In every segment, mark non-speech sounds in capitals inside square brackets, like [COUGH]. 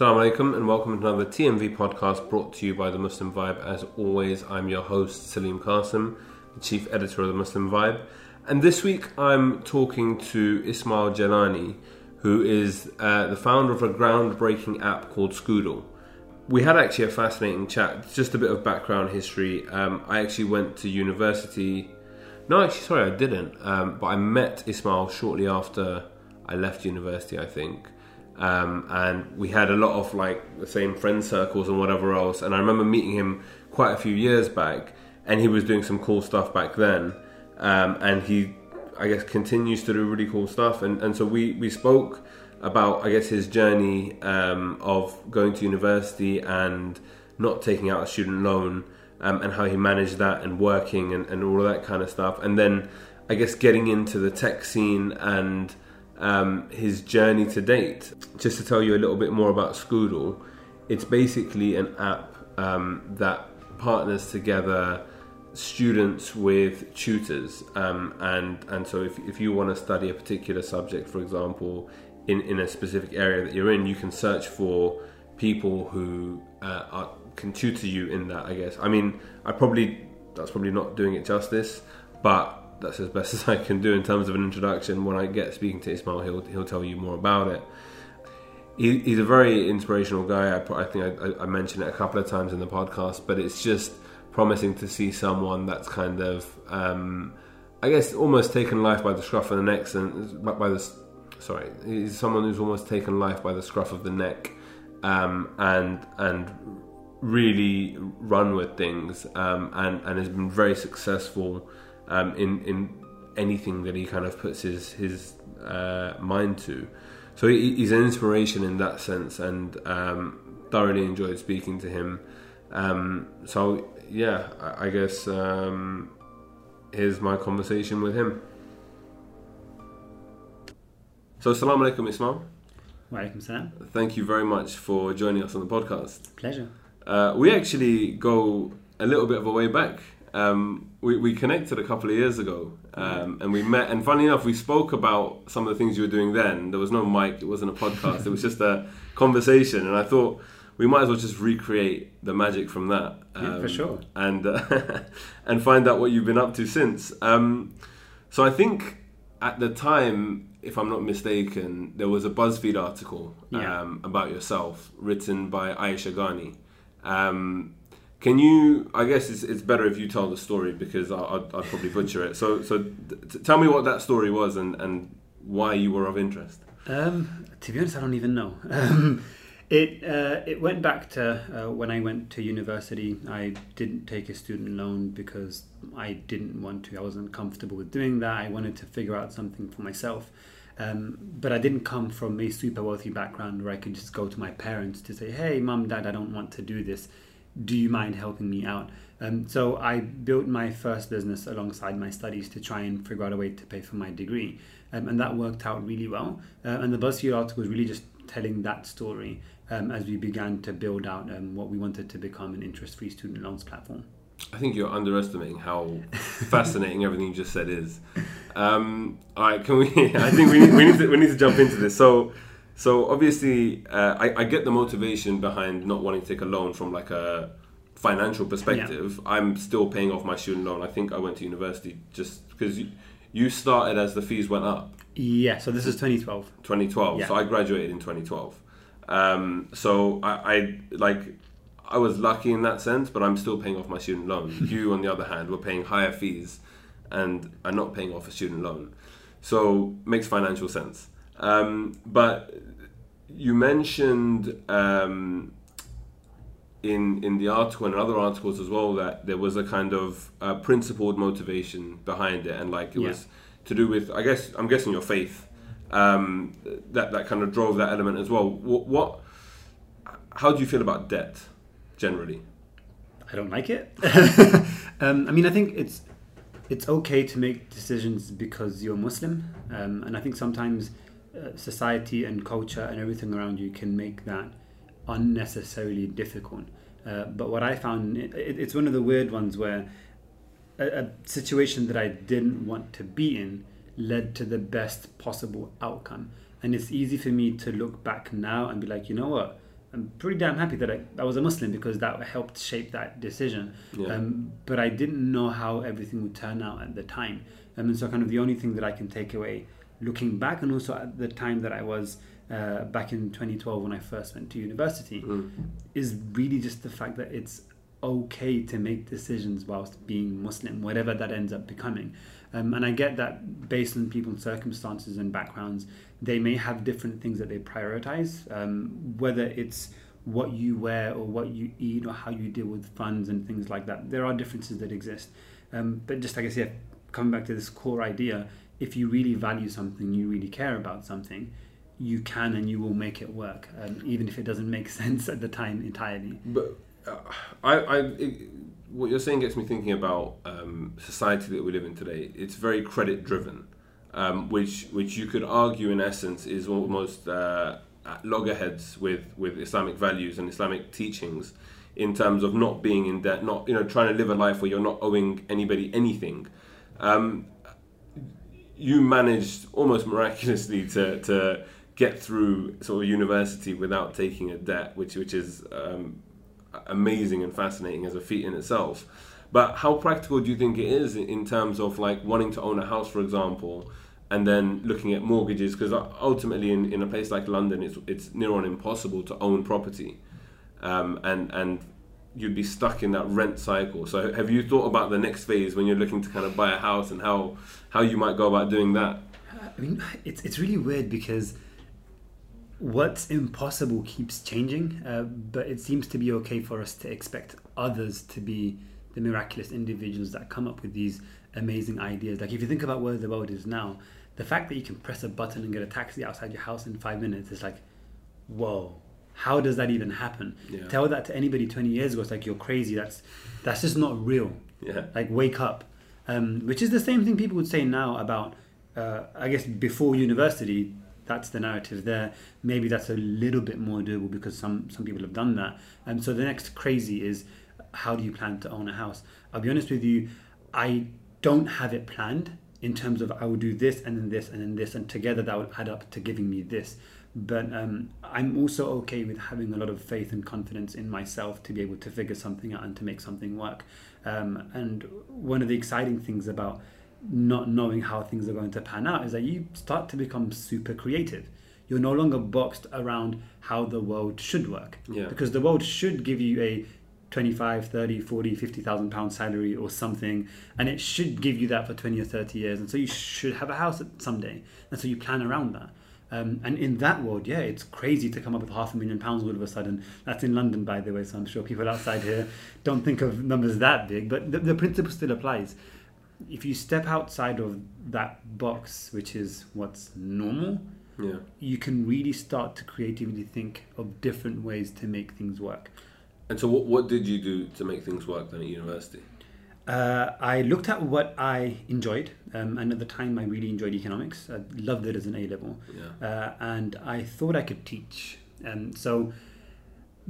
Assalamu alaikum and welcome to another TMV podcast brought to you by the Muslim Vibe. As always, I'm your host Salim Qasim, the chief editor of the Muslim Vibe. And this week I'm talking to Ismail Jalani, who is uh, the founder of a groundbreaking app called Skoodle. We had actually a fascinating chat. Just a bit of background history. Um, I actually went to university. No, actually, sorry, I didn't. Um, but I met Ismail shortly after I left university, I think. Um, and we had a lot of like the same friend circles and whatever else. And I remember meeting him quite a few years back, and he was doing some cool stuff back then. Um, and he, I guess, continues to do really cool stuff. And and so we we spoke about I guess his journey um, of going to university and not taking out a student loan. Um, and how he managed that and working and, and all of that kind of stuff. And then I guess getting into the tech scene and um, his journey to date. Just to tell you a little bit more about Skoodle, it's basically an app um, that partners together students with tutors. Um, and, and so if, if you want to study a particular subject, for example, in, in a specific area that you're in, you can search for people who uh, are, can tutor you in that, I guess. I mean, I probably, that's probably not doing it justice, but that's as best [LAUGHS] as I can do in terms of an introduction. When I get speaking to Ismail, he'll he'll tell you more about it. He, he's a very inspirational guy. I, I think I, I, mentioned it a couple of times in the podcast, but it's just promising to see someone that's kind of, um, I guess, almost taken life by the scruff of the neck. And by the sorry, he's someone who's almost taken life by the scruff of the neck, um, and and really run with things, um, and and has been very successful um, in in anything that he kind of puts his his uh, mind to. So he, he's an inspiration in that sense, and um, thoroughly enjoyed speaking to him. Um, so yeah, I, I guess um, here's my conversation with him. So, assalamu alaikum, Ismail. Walaikum salam. Thank you very much for joining us on the podcast. Pleasure. Uh, we actually go a little bit of a way back. Um, we, we connected a couple of years ago um, and we met. And funny enough, we spoke about some of the things you were doing then. There was no mic, it wasn't a podcast, it was just a conversation. And I thought we might as well just recreate the magic from that. Um, yeah, for um, sure. And, uh, [LAUGHS] and find out what you've been up to since. Um, so I think at the time, if I'm not mistaken, there was a BuzzFeed article yeah. Um, about yourself written by Aisha Gani. Can you? I guess it's, it's better if you tell the story because I, would I'd probably butcher it. So so t- tell me what that story was and, and why you were of interest. Um, to be honest, I don't even know. [LAUGHS] Um, it uh, it went back to uh, when I went to university. I didn't take a student loan because I didn't want to. I wasn't comfortable with doing that. I wanted to figure out something for myself. Um, but I didn't come from a super wealthy background where I could just go to my parents to say, "Hey, mom, dad, I don't want to do this." Do you mind helping me out? Um, so I built my first business alongside my studies to try and figure out a way to pay for my degree, um, and that worked out really well. Uh, and the BuzzFeed article was really just telling that story um, as we began to build out um, what we wanted to become an interest-free student loans platform. I think you're underestimating how fascinating everything you just said is. Um, all right, can we? [LAUGHS] I think we we need to we need to jump into this. So. So obviously, uh, I, I, get the motivation behind not wanting to take a loan from like a financial perspective. Yeah. I'm still paying off my student loan. I think I went to university just because you, you started as the fees went up. Yeah. So this is 2012. 2012. Yeah. So I graduated in 2012. Um, so I, I like I was lucky in that sense, but I'm still paying off my student loan. [LAUGHS] you, on the other hand, were paying higher fees and are not paying off a student loan. So makes financial sense. Um, but you mentioned um, in in the article and other articles as well that there was a kind of uh, principled motivation behind it, and like it yeah. was to do with I guess I'm guessing your faith um, that that kind of drove that element as well. What, what how do you feel about debt generally? I don't like it. [LAUGHS] um, I mean, I think it's it's okay to make decisions because you're Muslim, um, and I think sometimes uh, society and culture and everything around you can make that unnecessarily difficult. Uh, but what I found, it, it's one of the weird ones where a, a, situation that I didn't want to be in led to the best possible outcome. And it's easy for me to look back now and be like, you know what? I'm pretty damn happy that I, I was a Muslim because that helped shape that decision. Yeah. Um, but I didn't know how everything would turn out at the time. Um, and so, kind of, the only thing that I can take away looking back, and also at the time that I was uh, back in 2012 when I first went to university, Mm. is really just the fact that it's okay to make decisions whilst being Muslim, whatever that ends up becoming. Um, and I get that based on people's circumstances and backgrounds, they may have different things that they prioritize, um, whether it's what you wear or what you eat or how you deal with funds and things like that. There are differences that exist. Um, but just like I said, coming back to this core idea, if you really value something, you really care about something, you can and you will make it work, um, even if it doesn't make [LAUGHS] sense at the time entirely. But uh, I, I, it, what you're saying gets me thinking about um, society that we live in today. It's very credit driven, um, which which you could argue in essence is almost uh, loggerheads with with Islamic values and Islamic teachings, in terms of not being in debt, not you know trying to live a life where you're not owing anybody anything. Um, you managed almost miraculously to, to get through sort of university without taking a debt, which which is um, amazing and fascinating as a feat in itself. But how practical do you think it is in terms of like wanting to own a house, for example, and then looking at mortgages? Because ultimately, in, in a place like London, it's it's near on impossible to own property, um, and and you'd be stuck in that rent cycle. So have you thought about the next phase when you're looking to kind of buy a house and how how you might go about doing that? I mean, it's it's really weird because what's impossible keeps changing, uh, but it seems to be okay for us to expect others to be the miraculous individuals that come up with these amazing ideas. Like if you think about where the world is now, the fact that you can press a button and get a taxi outside your house in five minutes is like, whoa. How does that even happen? Yeah. Tell that to anybody 20 years ago. It's like you're crazy. That's that's just not real. Yeah. Like wake up, um, which is the same thing people would say now about. Uh, I guess before university, that's the narrative there. Maybe that's a little bit more doable because some some people have done that. And so the next crazy is how do you plan to own a house? I'll be honest with you, I don't have it planned in terms of I will do this and then this and then this, and together that will add up to giving me this. But um, I'm also okay with having a lot of faith and confidence in myself to be able to figure something out and to make something work. Um, and one of the exciting things about not knowing how things are going to pan out is that you start to become super creative. You're no longer boxed around how the world should work. Yeah. Because the world should give you a 25, 30, 40, 50,000 pound salary or something, and it should give you that for 20 or 30 years. And so you should have a house someday. And so you plan around that. Um, and in that world, yeah, it's crazy to come up with half a million pounds all of a sudden. That's in London, by the way, so I'm sure people outside here don't think of numbers that big, but the, the principle still applies. If you step outside of that box, which is what's normal, Yeah. you can really start to creatively think of different ways to make things work. And so, what, what did you do to make things work then at university? Uh, I looked at what I enjoyed, um, and at the time I really enjoyed economics. I loved it as an A level, Yeah. uh, and I thought I could teach. Um, so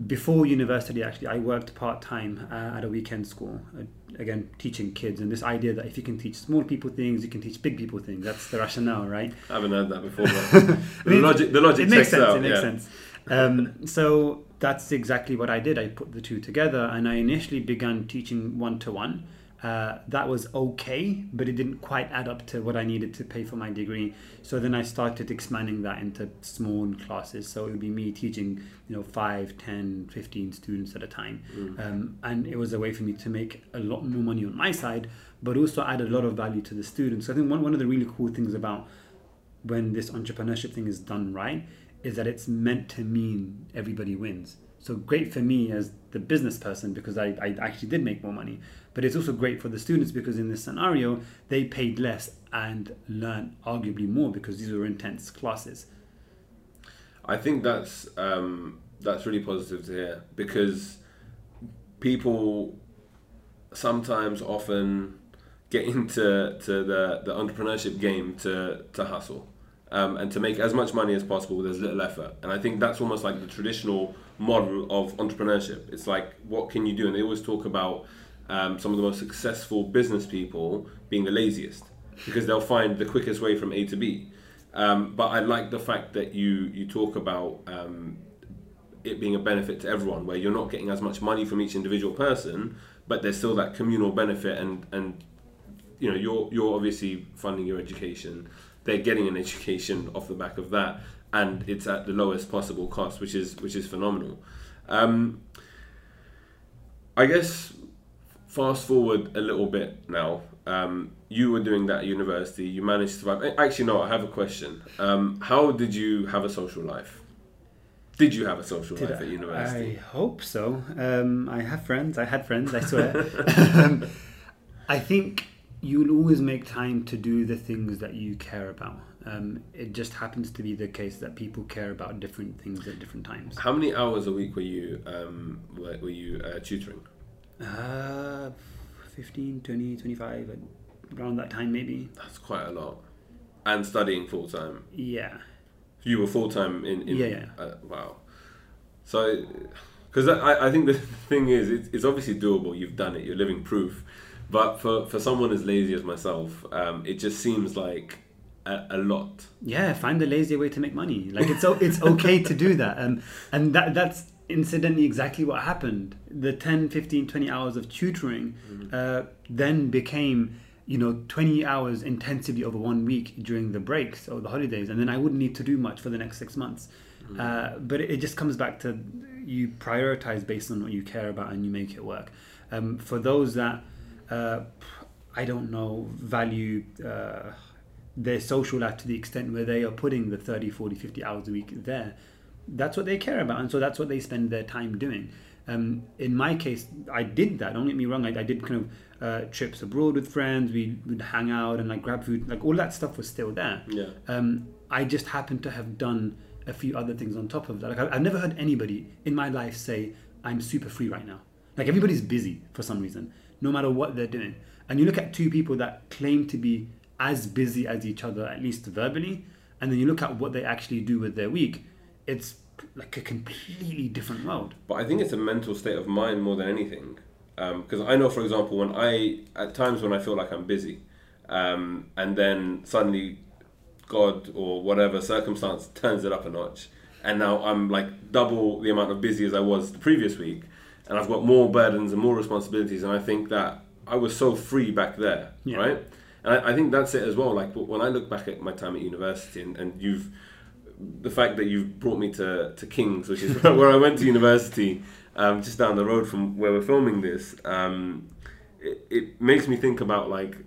before university, actually, I worked part time uh, at a weekend school, uh, again teaching kids. And this idea that if you can teach small people things, you can teach big people things. That's the rationale, right? I haven't heard that before. But [LAUGHS] the logic, the logic it makes sense. out. It makes yeah. sense. Um, so that's exactly what I did. I put the two together, and I initially began teaching one to one. That was okay, but it didn't quite add up to what I needed to pay for my degree. So then I started expanding that into small classes. So it would be me teaching, you know, 5, 10, 15 students at a time. Um, and it was a way for me to make a lot more money on my side, but also add a lot of value to the students. So I think one, one of the really cool things about when this entrepreneurship thing is done right is that it's meant to mean everybody wins. So great for me as the business person because I, I actually did make more money. But it's also great for the students because in this scenario, they paid less and learned arguably more because these were intense classes. I think that's um, that's really positive to hear because people sometimes often get [LAUGHS] into to the, the entrepreneurship game to, to hustle um, and to make as much money as possible with as little effort. And I think that's almost like the traditional model of entrepreneurship. It's like, what can you do? And they always talk about um, some of the most successful business people being the laziest because they'll find the quickest way from A to B. Um, but I like the fact that you you talk about um, it being a benefit to everyone, where you're not getting as much money from each individual person, but there's still that communal benefit, and and you know you're you're obviously funding your education. They're getting an education off the back of that, and it's at the lowest possible cost, which is which is phenomenal. Um, I guess fast forward a little bit now. Um, you were doing that at university. You managed to survive. Actually, no. I have a question. Um, how did you have a social life? Did you have a social Did life I, at university? I hope so. Um, I have friends. I had friends. I swear. [LAUGHS] um, I think you'll always make time to do the things that you care about. Um, it just happens to be the case that people care about different things at different times. How many hours a week were you um, were, were you uh, tutoring? Uh, 15, 20, 25, around that time maybe. That's quite a lot. And studying full time. Yeah. You were full time in, in Yeah, yeah. Uh, wow. So, because I, I think the [LAUGHS] thing is, it's, it's obviously doable. You've done it. You're living proof. But for, for someone as lazy as myself, um, it just seems like a, a lot. Yeah, find a lazy way to make money. Like it's it's okay to do that. Um, and that that's incidentally exactly what happened. The 10, 15, 20 hours of tutoring uh, then became you know 20 hours intensively over one week during the breaks or the holidays and then I wouldn't need to do much for the next 6 months. Uh, but it, it just comes back to you prioritize based on what you care about and you make it work. Um, for those that uh, I don't know value uh, their social life to the extent where they are putting the 30 40 50 hours a week there. That's what they care about and so that's what they spend their time doing. Um, in my case i did that don't get me wrong i, I did kind of uh, trips abroad with friends we would hang out and like grab food like all that stuff was still there. Yeah. um, i just happened to have done a few other things on top of that. Like I, i've never heard anybody in my life say i'm super free right now. Like everybody's busy for some reason no matter what they're doing and you look at two people that claim to be as busy as each other at least verbally and then you look at what they actually do with their week it's like a completely different world But I think it's a mental state of mind more than anything. Because I know, for example, when I, at times when I feel like I'm busy, um, and then suddenly God or whatever circumstance turns it up a notch, and now I'm like double the amount of busy as I was the previous week, and I've got more burdens and more responsibilities, and I think that I was so free back there, Yeah. right? And I, I think that's it as well. Like when I look back at my time at university, and, and you've the fact that you've brought me to, to King's, which is [LAUGHS] where I went to university, um, just down the road from where we're filming this, um, it, it makes me think about like,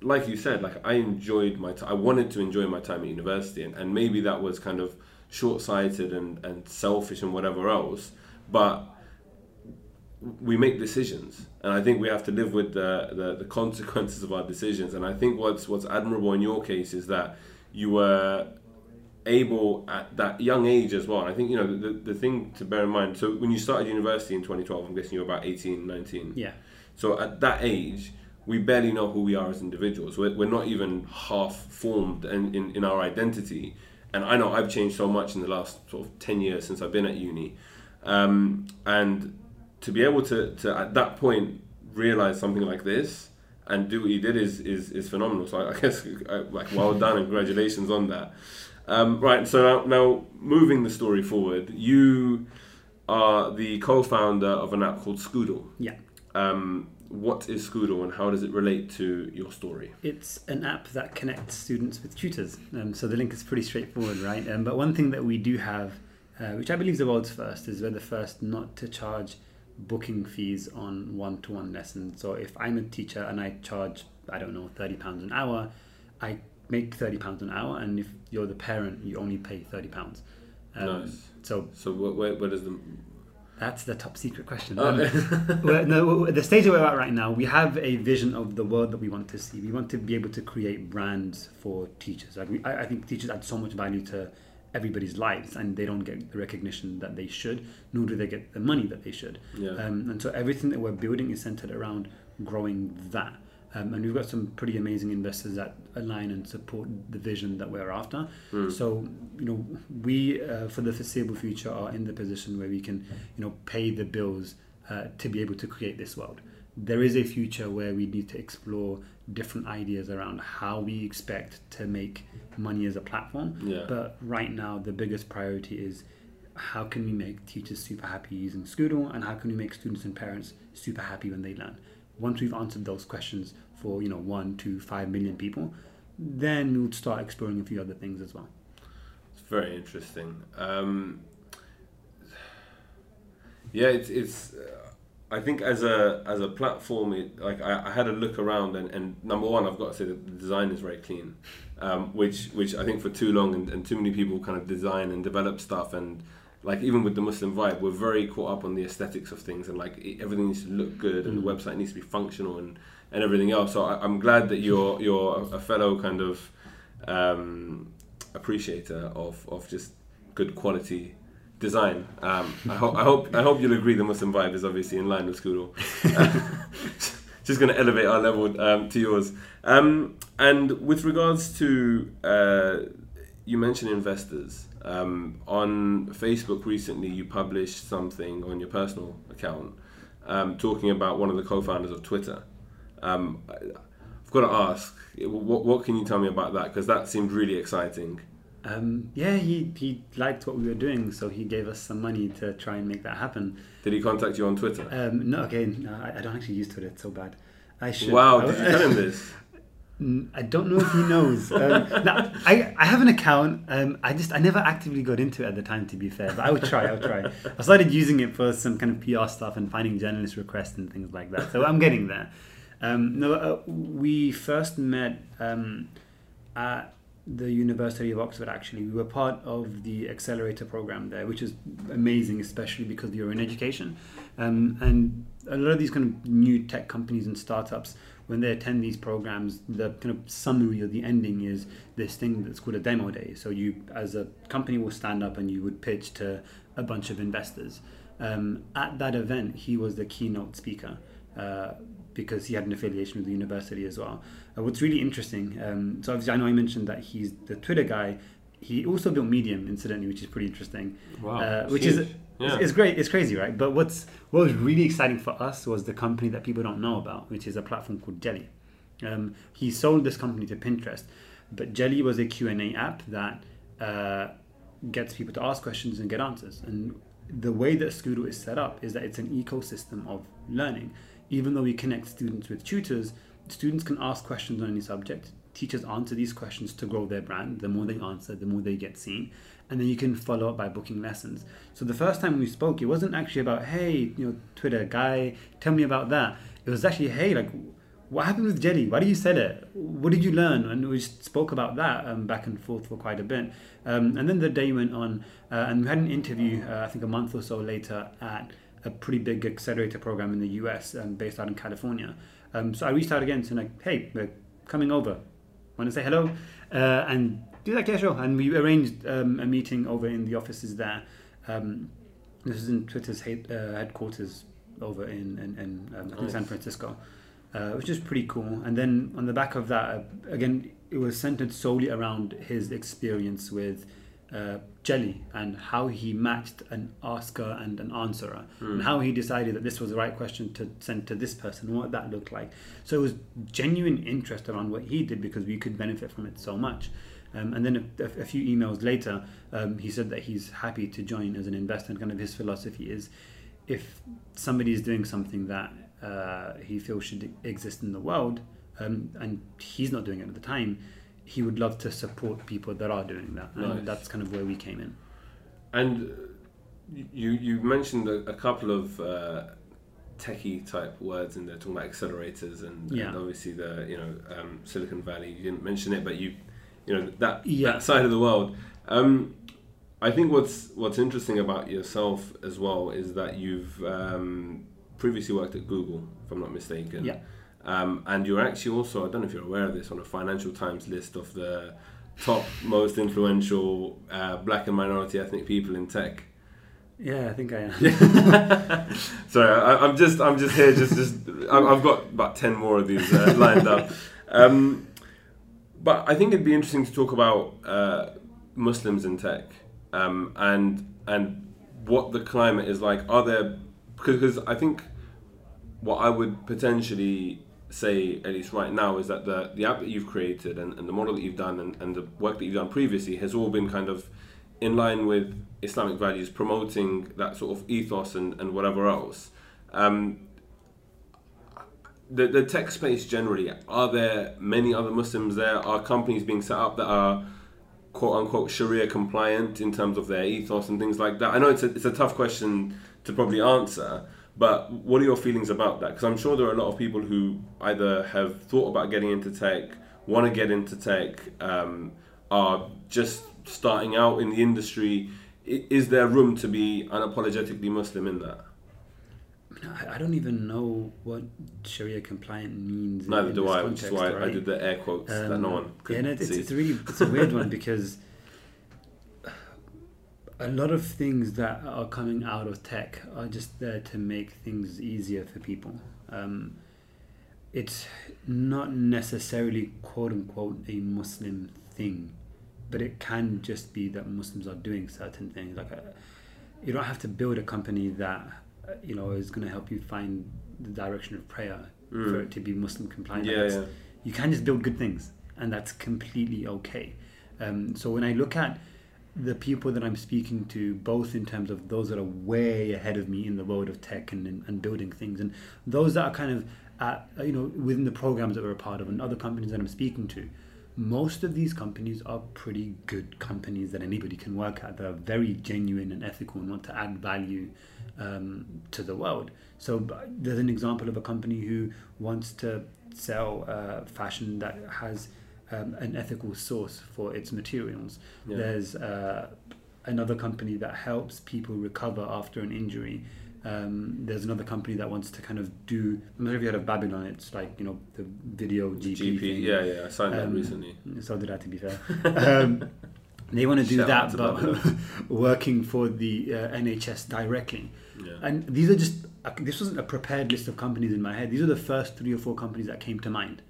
like you said, like I enjoyed my time. I wanted to enjoy my time at university, and, and maybe that was kind of short sighted and, and selfish and whatever else, but we make decisions and I think we have to live with the, the, the consequences of our decisions and I think what's what's admirable in your case is that you were able at that young age as well. And I think you know the, the thing to bear in mind. So when you started university in 2012, I'm guessing you were about 18, 19. yeah So at that age, we barely know who we are as individuals. We're, we're not even half formed in, in, in our identity. And I know I've changed so much in the last sort of 10 years since I've been at uni. Um, and to be able to, to, at that point, realize something like this and do what you did is, is, is phenomenal. So I, I guess, uh, like, well done and congratulations on that. Um, right, so now, now moving the story forward, you are the co-founder of an app called Skoodle. yeah Um, what is Skoodle and how does it relate to your story? It's an app that connects students with tutors. Um, so the link is pretty straightforward, right? Um, but one thing that we do have, uh, which I believe is the world's first, is we're the first not to charge booking fees on one to one lessons. So if I'm a teacher and I charge, I don't know, £30 an hour, I make £30 an hour. And if you're the parent, you only pay £30. Um, Nice. So So where, where, where does the that's the top secret question. Oh, Um, [LAUGHS] no, the stage that we're at right now, we have a vision of the world that we want to see. We want to be able to create brands for teachers. Like we, I, I think teachers add so much value to everybody's lives, and they don't get the recognition that they should, nor do they get the money that they should. yeah Um, and so everything that we're building is centered around growing that. Um, and we've got some pretty amazing investors that align and support the vision that we're after. Mm. So, you know, we uh, for the foreseeable future are in the position where we can, you know, pay the bills uh, to be able to create this world. There is a future where we need to explore different ideas around how we expect to make money as a platform. yeah But right now, the biggest priority is how can we make teachers super happy using Skoodle and how can we make students and parents super happy when they learn? Once we've answered those questions for you know one to five million people, then we would start exploring a few other things as well. It's very interesting. Um, yeah, it's it's. Uh, I think as a as a platform, it, like I, I, had a look around, and, and number one, I've got to say that the design is very clean, um, which which I think for too long and, and too many people kind of design and develop stuff, and like even with the Muslim vibe, we're very caught up on the aesthetics of things, and like it, everything needs to look good, and mm. the website needs to be functional, and, and everything else. So I, am glad that you're you're a fellow kind of um, appreciator of of just good quality design. Um, I, ho- I, hope I hope you'll agree the Muslim vibe is obviously in line with Skoodle. [LAUGHS] just going to elevate our level um, to yours. Um, and with regards to uh, you mentioned investors um, on Facebook recently, you published something on your personal account um, talking about one of the co-founders of Twitter. Um, I've got to ask, what, what can you tell me about that? Because that seemed really exciting. Um, yeah, he, he liked what we were doing, so he gave us some money to try and make that happen. Did he contact you on Twitter? Um, no, okay, no, I, I, don't actually use Twitter. It's so bad. I should. Wow, did you tell him this? [LAUGHS] I don't know if he knows. Um, [LAUGHS] now, I, I have an account. Um, I just I never actively got into it at the time. To be fair, but I would try. I would try. [LAUGHS] I started using it for some kind of PR stuff and finding journalist requests and things like that. So I'm getting there. Um, no, uh, we first met um, at the University of Oxford actually. We were part of the accelerator program there, which is amazing, especially because you're in education. Um, and a lot of these kind of new tech companies and startups, when they attend these programs, the kind of summary or the ending is this thing that's called a demo day. So you, as a company, will stand up and you would pitch to a bunch of investors. Um, at that event, he was the keynote speaker. Uh, because he had an affiliation with the university as well. Uh, what's really interesting, um, so obviously I know I mentioned that he's the Twitter guy. He also built Medium, incidentally, which is pretty interesting. Wow, uh, which is yeah. it's, it's, great. It's crazy, right? But what's what was really exciting for us was the company that people don't know about, which is a platform called Jelly. Um, he sold this company to Pinterest, but Jelly was a Q and A app that uh, gets people to ask questions and get answers. And the way that Skoodle is set up is that it's an ecosystem of learning even though we connect students with tutors, students can ask questions on any subject. Teachers answer these questions to grow their brand. The more they answer, the more they get seen. And then you can follow up by booking lessons. So the first time we spoke, it wasn't actually about, hey, you know, Twitter guy, tell me about that. It was actually, hey, like, what happened with Jelly? Why did you say it? What did you learn? And we spoke about that um, back and forth for quite a bit. Um, and then the day went on, uh, and we had an interview, uh, I think a month or so later, at a pretty big accelerator program in the US um, based out in California. Um, so I reached out again to like, hey, we're coming over. Want to say hello? Uh, and do like, yeah, sure. And we arranged um, a meeting over in the offices there. Um, this is in Twitter's head, uh, headquarters over in, in, in um, nice. San Francisco, uh, which is pretty cool. And then on the back of that, uh, again, it was centered solely around his experience with uh, Jelly and how he matched an asker and an answerer, mm. and how he decided that this was the right question to send to this person, and what that looked like. So it was genuine interest around what he did because we could benefit from it so much. Um, and then a, a, few emails later, um, he said that he's happy to join as an investor. And kind of his philosophy is, if somebody is doing something that uh, he feels should exist in the world, um, and he's not doing it at the time, he would love to support people that are doing that, and nice. that's kind of where we came in. And you you mentioned a, a couple of uh, techie type words in there, talking about accelerators and, yeah. and obviously the you know um, Silicon Valley. You didn't mention it, but you you know that yeah. that side of the world. Um, I think what's what's interesting about yourself as well is that you've um, previously worked at Google, if I'm not mistaken. Yeah. Um, and you're actually also, I don't know if you're aware of this, on a Financial Times list of the top most influential uh, black and minority ethnic people in tech. Yeah, I think I am. [LAUGHS] Sorry, I, am just I'm just here just just I've got about ten more of these uh, lined up. Um, but I think it'd be interesting to talk about uh, Muslims in tech um, and and what the climate is like. Are there because I think what I would potentially say, at least right now, is that the, the app that you've created and, and the model that you've done and, and the work that you've done previously has all been kind of in line with Islamic values, promoting that sort of ethos and, and whatever else. Um, the, the tech space generally, are there many other Muslims there? Are companies being set up that are quote unquote Sharia compliant in terms of their ethos and things like that? I know it's a, it's a tough question to probably answer, but what are your feelings about that? Because I'm sure there are a lot of people who either have thought about getting into tech, want to get into tech, um, are just starting out in the industry. Is there room to be unapologetically Muslim in that? I don't even know what Sharia compliant means. Neither do I, which is why right? I did the air quotes um, that no um, one could yeah, it's, see. it's really it's a weird one [LAUGHS] because a lot of things that are coming out of tech are just there to make things easier for people. Um, it's not necessarily quote unquote a Muslim thing, but it can just be that Muslims are doing certain things. Like a, uh, you don't have to build a company that uh, you know is going to help you find the direction of prayer mm. for it to be Muslim compliant. Yeah, yeah. You can just build good things, and that's completely okay. Um, so when I look at the people that I'm speaking to, both in terms of those that are way ahead of me in the world of tech and, and, and building things, and those that are kind of at, you know within the programs that we're a part of, and other companies that I'm speaking to, most of these companies are pretty good companies that anybody can work at. They're very genuine and ethical and want to add value um, to the world. So there's an example of a company who wants to sell uh, fashion that has um, an ethical source for its materials. Yeah. There's uh, another company that helps people recover after an injury. Um, there's another company that wants to kind of do. I'm not sure if you heard of Babylon. It's like you know the video GP. GP thing. Yeah, yeah. I signed um, that recently. So did I, to be fair. [LAUGHS] Um, they want to do Shout that, but [LAUGHS] working for the uh, NHS directly. Yeah. And these are just. Uh, this wasn't a prepared list of companies in my head. These are the first three or four companies that came to mind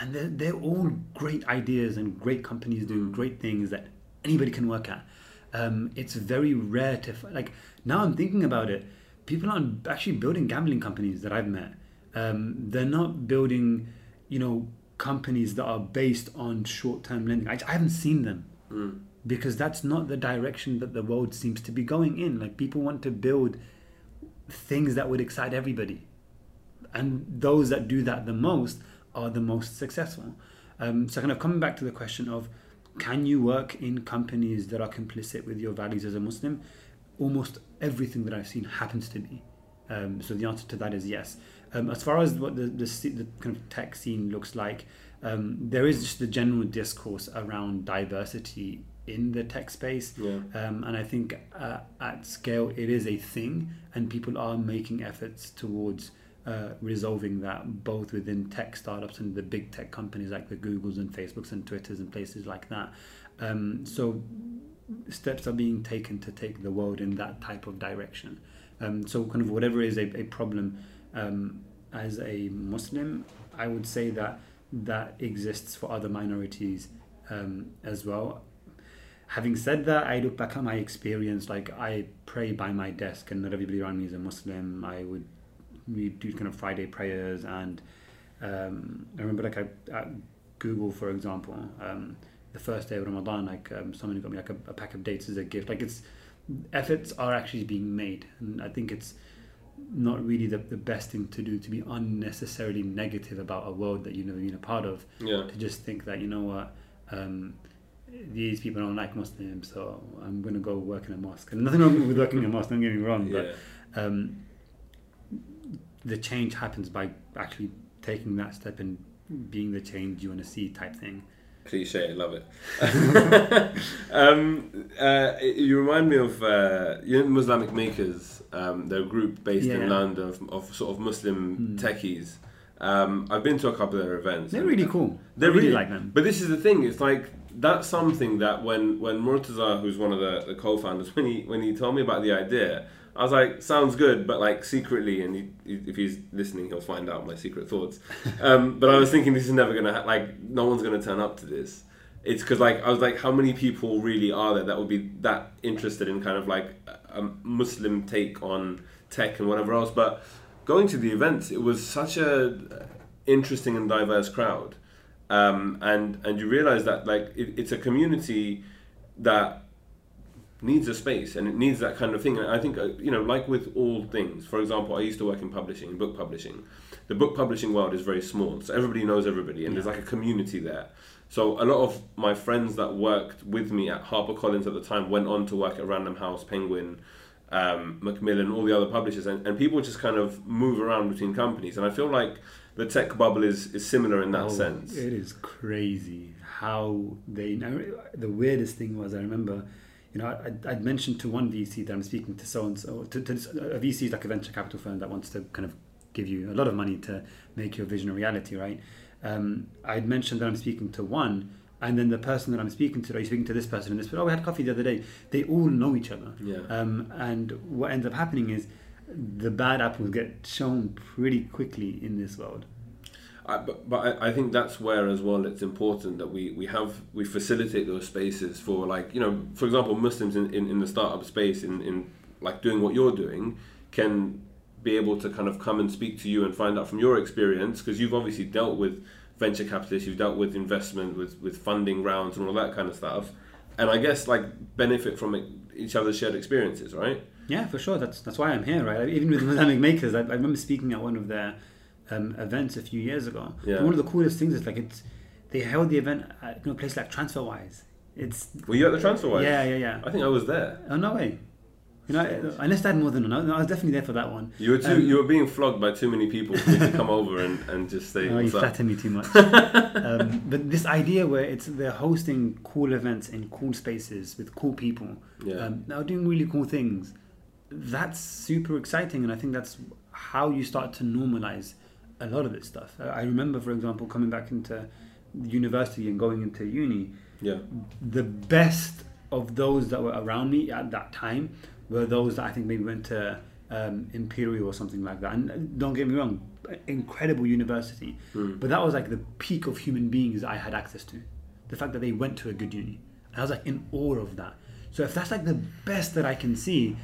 and they're, they're all great ideas and great companies doing great things that anybody can work at. Um, it's very rare to like. Now I'm thinking about it. People aren't actually building gambling companies that I've met. Um, they're not building, you know, companies that are based on short-term lending. I, I haven't seen them mm. because that's not the direction that the world seems to be going in. Like people want to build things that would excite everybody, and those that do that the most are the most successful. Um, so, kind of coming back to the question of can you work in companies that are complicit with your values as a Muslim? Almost everything that I've seen happens to me. Um, so the answer to that is yes. Um, as far as what the, the, the, kind of tech scene looks like, um, there is just the general discourse around diversity in the tech space. Yeah. Um, and I think uh, at scale, it is a thing, and people are making efforts towards uh, resolving that both within tech startups and the big tech companies like the Googles and Facebooks and Twitters and places like that. Um, so steps are being taken to take the world in that type of direction. Um, so kind of whatever is a, a problem um, as a Muslim, I would say that that exists for other minorities um, as well. Having said that, I look back at my experience. Like I pray by my desk, and not everybody around me is a Muslim. I would we do kind of Friday prayers, and um, I remember like I, at Google, for example, um, the first day of Ramadan, like um, someone got me like a, a, pack of dates as a gift. Like it's efforts are actually being made, and I think it's not really the, the best thing to do to be unnecessarily negative about a world that you've never been a part of. Yeah. To just think that you know what. Um, these people don't like Muslims, so I'm going to go work in a mosque. And nothing wrong with working in a mosque, don't get me wrong, yeah. but um, the change happens by actually taking that step and being the change you want to see type thing. Cliche love it. [LAUGHS] Um, uh, you remind me of uh, you know Muslamic Makers um, they're a group based yeah. in London of, of, sort of Muslim mm. techies. Um, I've been to a couple of their events they're really cool. they're really, really like them. But this is the thing it's like that's something that when when Murtaza who's one of the, the co-founders [LAUGHS] when he when he told me about the idea I was like, sounds good, but like secretly, and he, if he's listening, he'll find out my secret thoughts. Um, but I was thinking this is never gonna ha- like no one's gonna turn up to this. It's because like I was like, how many people really are there that would be that interested in kind of like a Muslim take on tech and whatever else? But going to the events, it was such a interesting and diverse crowd, um, and and you realize that like it, it's a community that needs a space and it needs that kind of thing. And I think uh, you know, like with all things. For example, I used to work in publishing, book publishing. The book publishing world is very small, so everybody knows everybody, and there's like a community there. So a lot of my friends that worked with me at HarperCollins at the time went on to work at Random House, Penguin, um, Macmillan, all the other publishers, and, and people just kind of move around between companies. And I feel like the tech bubble is, is similar in that Oh, sense. It is crazy how they. Now, the weirdest thing was I remember, you know, I, I'd mentioned to one VC that I'm speaking to so and so. To, to a VC is like a venture capital firm that wants to kind of give you a lot of money to make your vision a reality, right? Um, I'd mentioned that I'm speaking to one. And then the person that I'm speaking to, are you speaking to this person and this? But oh, we had coffee the other day. They all know each other. Yeah. Um, and what ends up happening is the bad apples get shown pretty quickly in this world. I, but but I, I think that's where as well it's important that we, we have we facilitate those spaces for like you know for example Muslims in, in, in the startup space in, in like doing what you're doing can be able to kind of come and speak to you and find out from your experience because you've obviously dealt with venture capitalists you've dealt with investment with with funding rounds and all that kind of stuff and I guess like benefit from each other's shared experiences right Yeah, for sure. That's that's why I'm here, right? Even with [LAUGHS] Islamic Makers, I, I remember speaking at one of their um, events a few years ago. Yeah. One of the coolest things is like it's they held the event at you know, a place like TransferWise. It's were you at the TransferWise? Yeah, yeah, yeah. I think I was there Oh no way. You know, unless I had more than one, I was definitely there for that one. you were too Um, you were being flogged by too many people for me to come [LAUGHS] over and, and just say No, you what's up flatter me too much. [LAUGHS] um, but this idea where it's they're hosting cool events in cool spaces with cool people, Yeah. um, now doing really cool things, that's super exciting, and I think that's how you start to normalize a lot of this stuff. I remember, for example, coming back into university and going into uni, yeah the best of those that were around me at that time were those that I think maybe went to um, Imperial or something like that. And uh, don't get me wrong, incredible university, Hmm. but that was like the peak of human beings I had access to. The fact that they went to a good uni, and I was like in awe of that. So if that's like the best that I can see,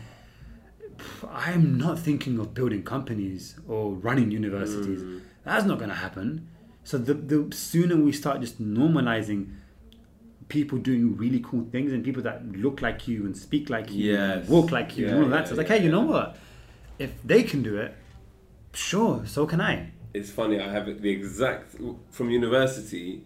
I'm not thinking of building companies or running universities. Mm. That's not going to happen. So the the sooner we start just normalizing people doing really cool things and people that look like you and speak like you and Yes. walk like you and Yeah, all of that. yeah, so it's like, yeah, hey, you know what? If they can do it, sure, so can I. it's funny. I have the exact from university.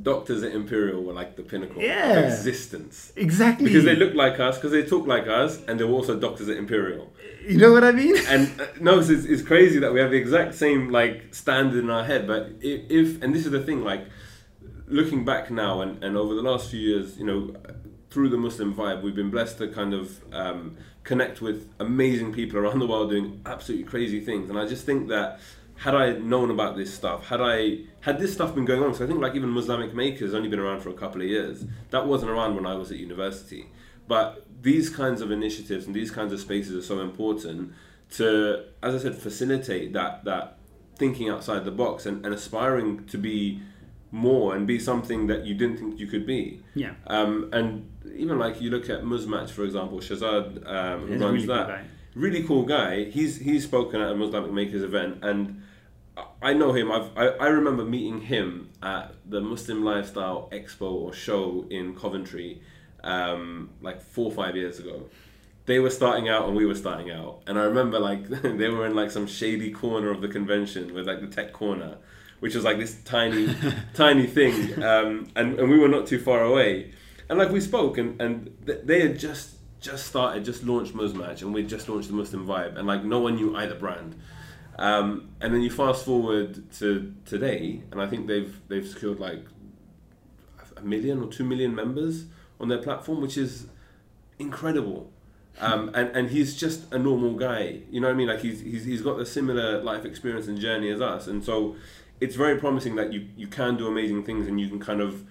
Doctors at Imperial were like the pinnacle Yeah. of existence Exactly. because they look like us, because they talk like us, and they were also doctors at Imperial. You know what I mean? [LAUGHS] And uh, no, it's, it's crazy that we have the exact same like standard in our head. But if, if and this is the thing, like looking back now and, and over the last few years, you know, through the Muslim vibe, we've been blessed to kind of um, connect with amazing people around the world doing absolutely crazy things. And I just think that had I known about this stuff, had I had this stuff been going on, so I think like even Islamic Makers only been around for a couple of years. That wasn't around when I was at university. But these kinds of initiatives and these kinds of spaces are so important to, as I said, facilitate that that thinking outside the box and, and aspiring to be more and be something that you didn't think you could be. Yeah. Um, and even like you look at Muzmatch, for example, Shazad, um, who runs really cool that, guy. really cool guy. He's he's spoken at a Muslim Makers event, and I- know him. I've, I I remember meeting him at the Muslim Lifestyle Expo or show in Coventry, um, like four or five years ago. They were starting out and we were starting out, and I remember like [LAUGHS] they were in like some shady corner of the convention with like the tech corner, which was like this tiny, [LAUGHS] tiny thing, um, and and we were not too far away, and like we spoke, and and they had just just started, just launched Muzmatch, and we just launched the Muslim Vibe, and like no one knew either brand. Um, and then you fast forward to today, and I think they've they've secured like a million or two million members on their platform, which is incredible. Um, [LAUGHS] and, and he's just a normal guy, you know what I mean? Like he's, he's he's got a similar life experience and journey as us, and so it's very promising that you you can do amazing things and you can kind of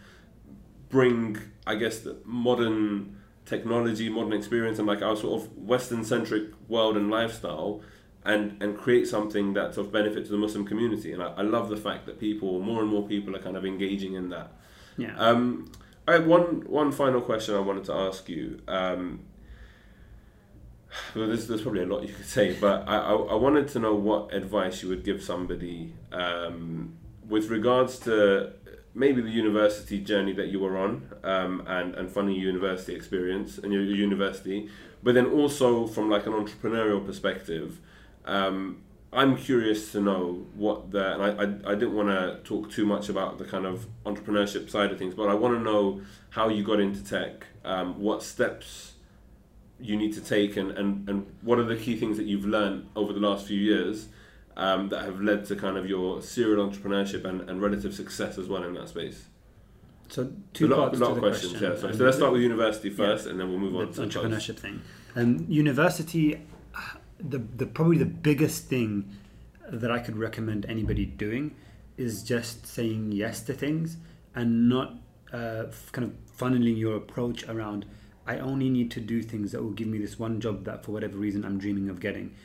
bring, I guess, the modern technology, modern experience, and like our sort of Western centric world and lifestyle, and and create something that's of benefit to the Muslim community. And I, I love the fact that people, more and more people, are kind of engaging in that. Yeah. Um, I have one one final question I wanted to ask you. Um, [SIGHS] well, there's, there's probably a lot you could [LAUGHS] say, but I, I, I wanted to know what advice you would give somebody um, with regards to maybe the university journey that you were on um, and and funny university experience and your, your university, but then also from like an entrepreneurial perspective. Um, I'm curious to know what the and I, I, I didn't want to talk too much about the kind of entrepreneurship side of things, but I want to know how you got into tech, um, what steps you need to take, and, and, and what are the key things that you've learned over the last few years um, that have led to kind of your serial entrepreneurship and, and relative success as well in that space. So two a lot, parts a lot to of the questions. question. Yeah. So, Um, so let's start with university yeah, first, and then we'll move on the to the entrepreneurship thing. Um, university, the the probably the biggest thing that I could recommend anybody doing is just saying yes to things and not uh, kind of funneling your approach around. I only need to do things that will give me this one job that, for whatever reason, I'm dreaming of getting,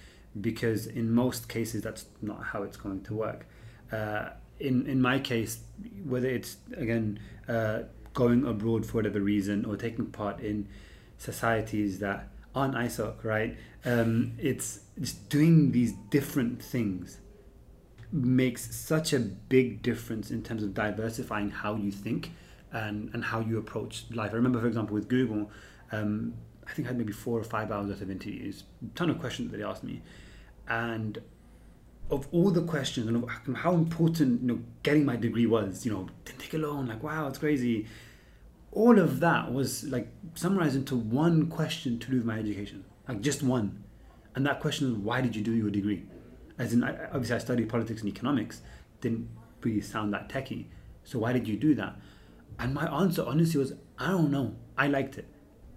because in most cases that's not how it's going to work. Uh, in in my case, whether it's again uh, going abroad for whatever reason or taking part in societies that aren't ISOC, right? Um, it's just doing these different things makes such a big difference in terms of diversifying how you think and, and how you approach life. I remember, for example, with Google, um, I think I had maybe four or five hours worth of interviews, a ton of questions that they asked me. And of all the questions and of how important you know getting my degree was, you know, didn't take it long, like wow, it's crazy. All of that was like summarized into one question to do with my education, like just one, and that question was why did you do your degree? As in, I, obviously, I studied politics and economics, didn't really sound that techie. So why did you do that? And my answer honestly was, I don't know. I liked it.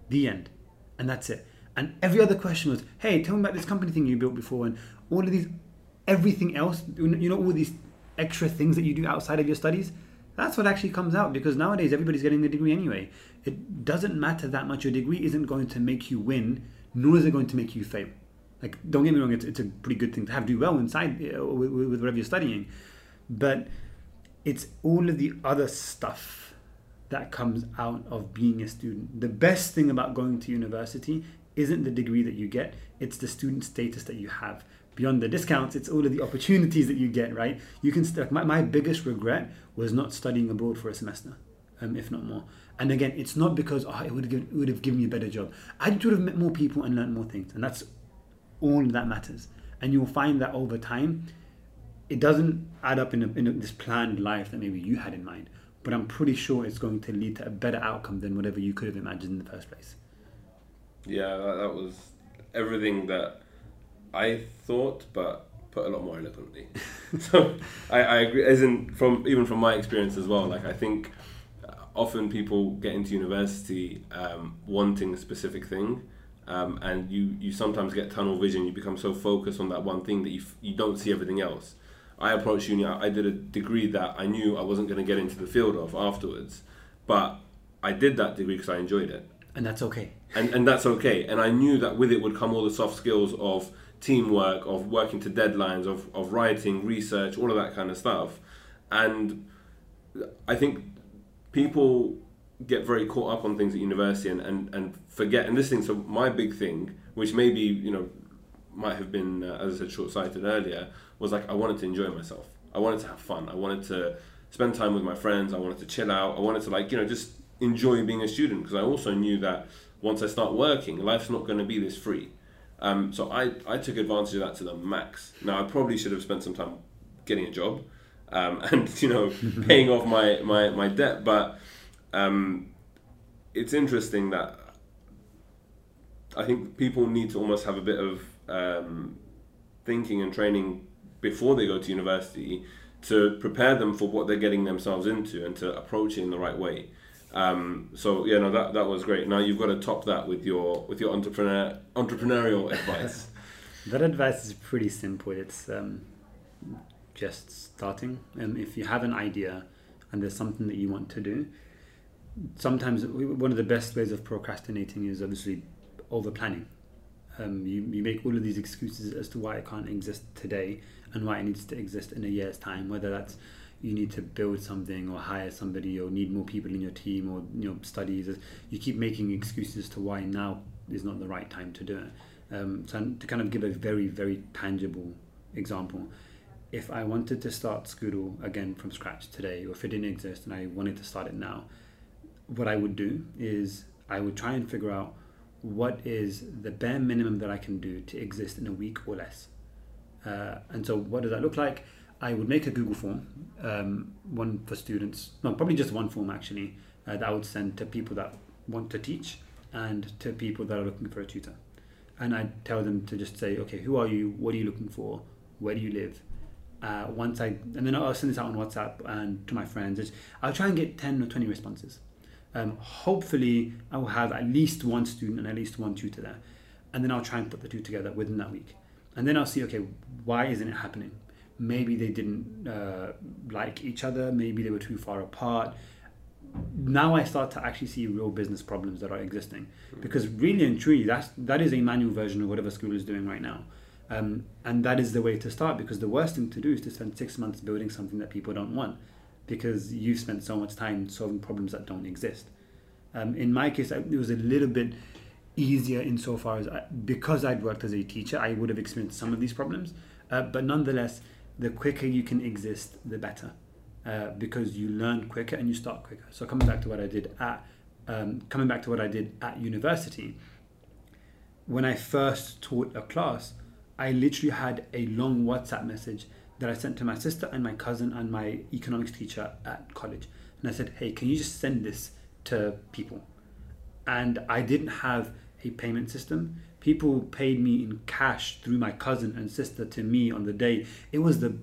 The end. And that's it. And every other question was, hey, tell me about this company thing you built before and all of these, everything else, you know, all these extra things that you do outside of your studies. That's what actually comes out because nowadays everybody's getting a degree anyway. It doesn't matter that much. Your degree isn't going to make you win, nor is it going to make you fail. Like, don't get me wrong, it's, it's a pretty good thing to have do well inside uh, with, with whatever you're studying. But it's all of the other stuff that comes out of being a student. The best thing about going to university isn't the degree that you get, it's the student status that you have. Beyond the discounts, it's all of the opportunities that you get, right? You can, st- my, my biggest regret was not studying abroad for a semester, um, if not more. And again, it's not because oh, it would have given, it would have given me a better job. I would have met more people and learned more things, and that's all that matters. And you'll find that over time, it doesn't add up in, a, in a, this planned life that maybe you had in mind. But I'm pretty sure it's going to lead to a better outcome than whatever you could have imagined in the first place. Yeah, that, that was everything that I thought, but put a lot more eloquently. [LAUGHS] so I, I agree. As in, from even from my experience as well, like I think often people get into university um, wanting a specific thing. Um, and you, you sometimes get tunnel vision. You become so focused on that one thing that you, f- you don't see everything else. I approached uni. I I did a degree that I knew I wasn't going to get into the field of afterwards, but I did that degree because I enjoyed it And that's okay. and and that's okay. And I knew that with it would come all the soft skills of teamwork, of working to deadlines, of of writing, research, all of that kind of stuff. And I think people get very caught up on things at university and, and, and forget. And this thing, so my big thing, which maybe you know might have been, uh, as I said, short sighted earlier, was like I wanted to enjoy myself. I wanted to have fun. I wanted to spend time with my friends. I wanted to chill out. I wanted to like you know just enjoy being a student because I also knew that once I start working, life's not going to be this free. Um, so I, I took advantage of that to the max. Now I probably should have spent some time getting a job um, [LAUGHS] and you know paying off my, my, my debt, but um, it's interesting that I think people need to almost have a bit of um, thinking and training before they go to university to prepare them for what they're getting themselves into and to approach it in the right way. Um, so yeah, no, that that was great. Now you've got to top that with your with your entrepreneur entrepreneurial [LAUGHS] advice. That advice is pretty simple. It's um, just starting. And if you have an idea and there's something that you want to do, sometimes one of the best ways of procrastinating is obviously over planning. Um, you, you make all of these excuses as to why it can't exist today and why it needs to exist in a year's time, whether that's you need to build something or hire somebody or need more people in your team or you know studies you keep making excuses to why now is not the right time to do it um, so to kind of give a very very tangible example if I wanted to start Skoodle again from scratch today, or if it didn't exist and I wanted to start it now, what I would do is I would try and figure out what is the bare minimum that I can do to exist in a week or less. Uh, and so, what does that look like? I would make a Google form, um, one for students, no, probably just one form actually, uh, that I would send to people that want to teach and to people that are looking for a tutor. And I'd tell them to just say, okay, who are you? What are you looking for? Where do you live? Uh, once I, and then I'll send this out on WhatsApp and to my friends. I'll try and get 10 or 20 responses. Um, hopefully, I will have at least one student and at least one tutor there. And then I'll try and put the two together within that week. And then I'll see, okay, why isn't it happening? Maybe they didn't uh, like each other, maybe they were too far apart. Now I start to actually see real business problems that are existing. Because really and truly, that's, that is a manual version of whatever Skoodle is doing right now. Um, and that is the way to start because the worst thing to do is to spend six months building something that people don't want because you've spent so much time solving problems that don't exist. Um, in my case, it was a little bit easier insofar as I, because I'd worked as a teacher, I would have experienced some of these problems. Uh, but nonetheless, the quicker you can exist, the better, uh, because you learn quicker and you start quicker. So coming back to what I did at um, coming back to what I did at university, when I first taught a class, I literally had a long WhatsApp message that I sent to my sister and my cousin and my economics teacher at college. And I said, hey, can you just send this to people? And I didn't have a payment system. People paid me in cash through my cousin and sister to me on the day. It was the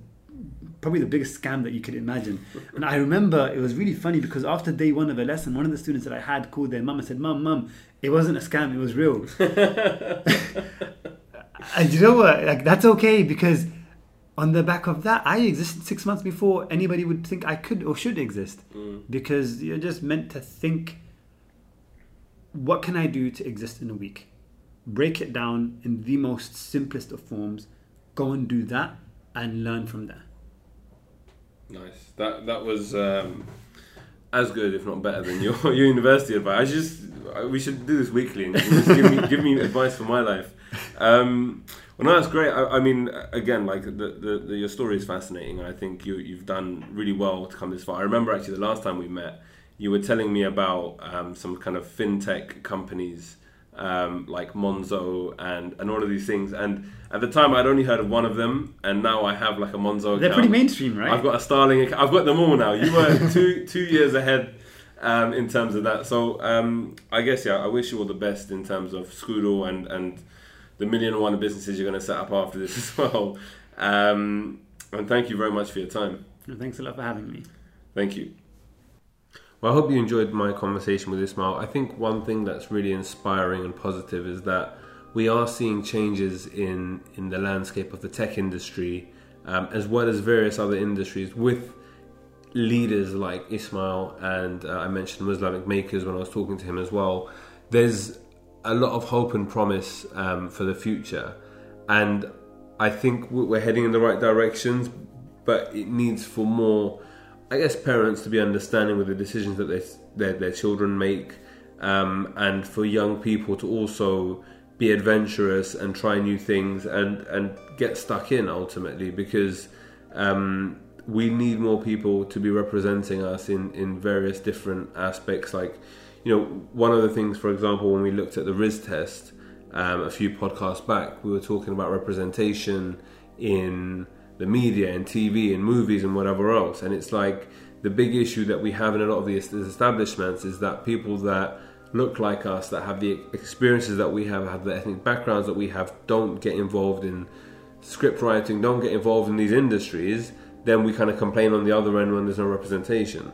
probably the biggest scam that you could imagine. [LAUGHS] And I remember it was really funny because after day one of a lesson, one of the students that I had called their mum and said, Mum, mum, it wasn't a scam, it was real. [LAUGHS] and you know what? Like that's okay because on the back of that, I existed six months before anybody would think I could or should exist. Mm. Because you're just meant to think what can I do to exist in a week? Break it down in the most simplest of forms, go and do that and learn from there. Nice. That that was um, as good, if not better, than your, your [LAUGHS] university advice. I just we should do this weekly and just give me give me advice for my life. Um, well, no, that's great. I, I mean, again, like the, the, the, your story is fascinating. and I think you you've done really well to come this far. I remember actually the last time we met, you were telling me about um, some kind of fintech companies um, like Monzo and, and all of these things. And at the time, I'd only heard of one of them, and now I have like a Monzo. They're pretty mainstream, right? I've got a Starling. account. I've got them all now. You were [LAUGHS] two two years ahead um, in terms of that. So um, I guess yeah, I wish you all the best in terms of Skoodle and and the million and one businesses you're going to set up after this [LAUGHS] as well. Um, and thank you very much for your time. Thanks a lot for having me. Thank you. Well, I hope you enjoyed my conversation with Ismail. I think one thing that's really inspiring and positive is that we are seeing changes in, in the landscape of the tech industry, um, as well as various other industries, with leaders like Ismail and uh, I mentioned Muslamic Makers when I was talking to him as well. There's a lot of hope and promise um, for the future, and I think we're heading in the right directions, but it needs for more I guess parents to be understanding with the decisions that they, their their children make, um, and for young people to also be adventurous and try new things and and get stuck in ultimately because um, we need more people to be representing us in in various different aspects. Like, you know, one of the things, for example, when we looked at the Riz test um, a few podcasts back, we were talking about representation in the media and TV and movies and whatever else. And it's like the big issue that we have in a lot of these establishments is that people that look like us, that have the experiences that we have, have the ethnic backgrounds that we have, don't get involved in script writing, don't get involved in these industries, then we kind of complain on the other end when there's no representation.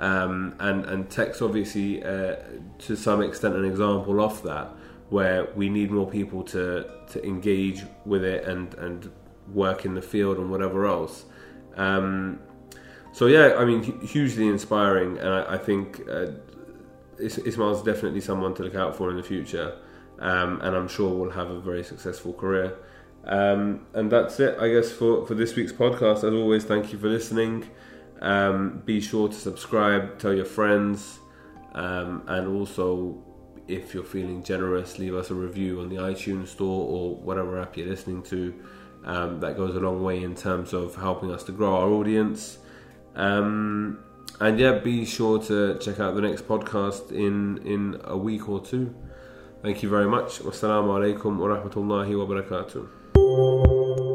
Um, and and tech's obviously uh, to some extent an example of that, where we need more people to to engage with it and and work in the field and whatever else. Um, so yeah, I mean, hugely inspiring, and I, I think uh, Ismail's definitely someone to look out for in the future, um, and I'm sure will have a very successful career. Um, and that's it, I guess, for, for this week's podcast. As always, thank you for listening. Um, be sure to subscribe, tell your friends, um, and also, if you're feeling generous, leave us a review on the iTunes store or whatever app you're listening to Um, that goes a long way in terms of helping us to grow our audience. Um, and yeah, be sure to check out the next podcast in in a week or two. Thank you very much. Wassalamu alaikum wa rahmatullahi wa barakatuh.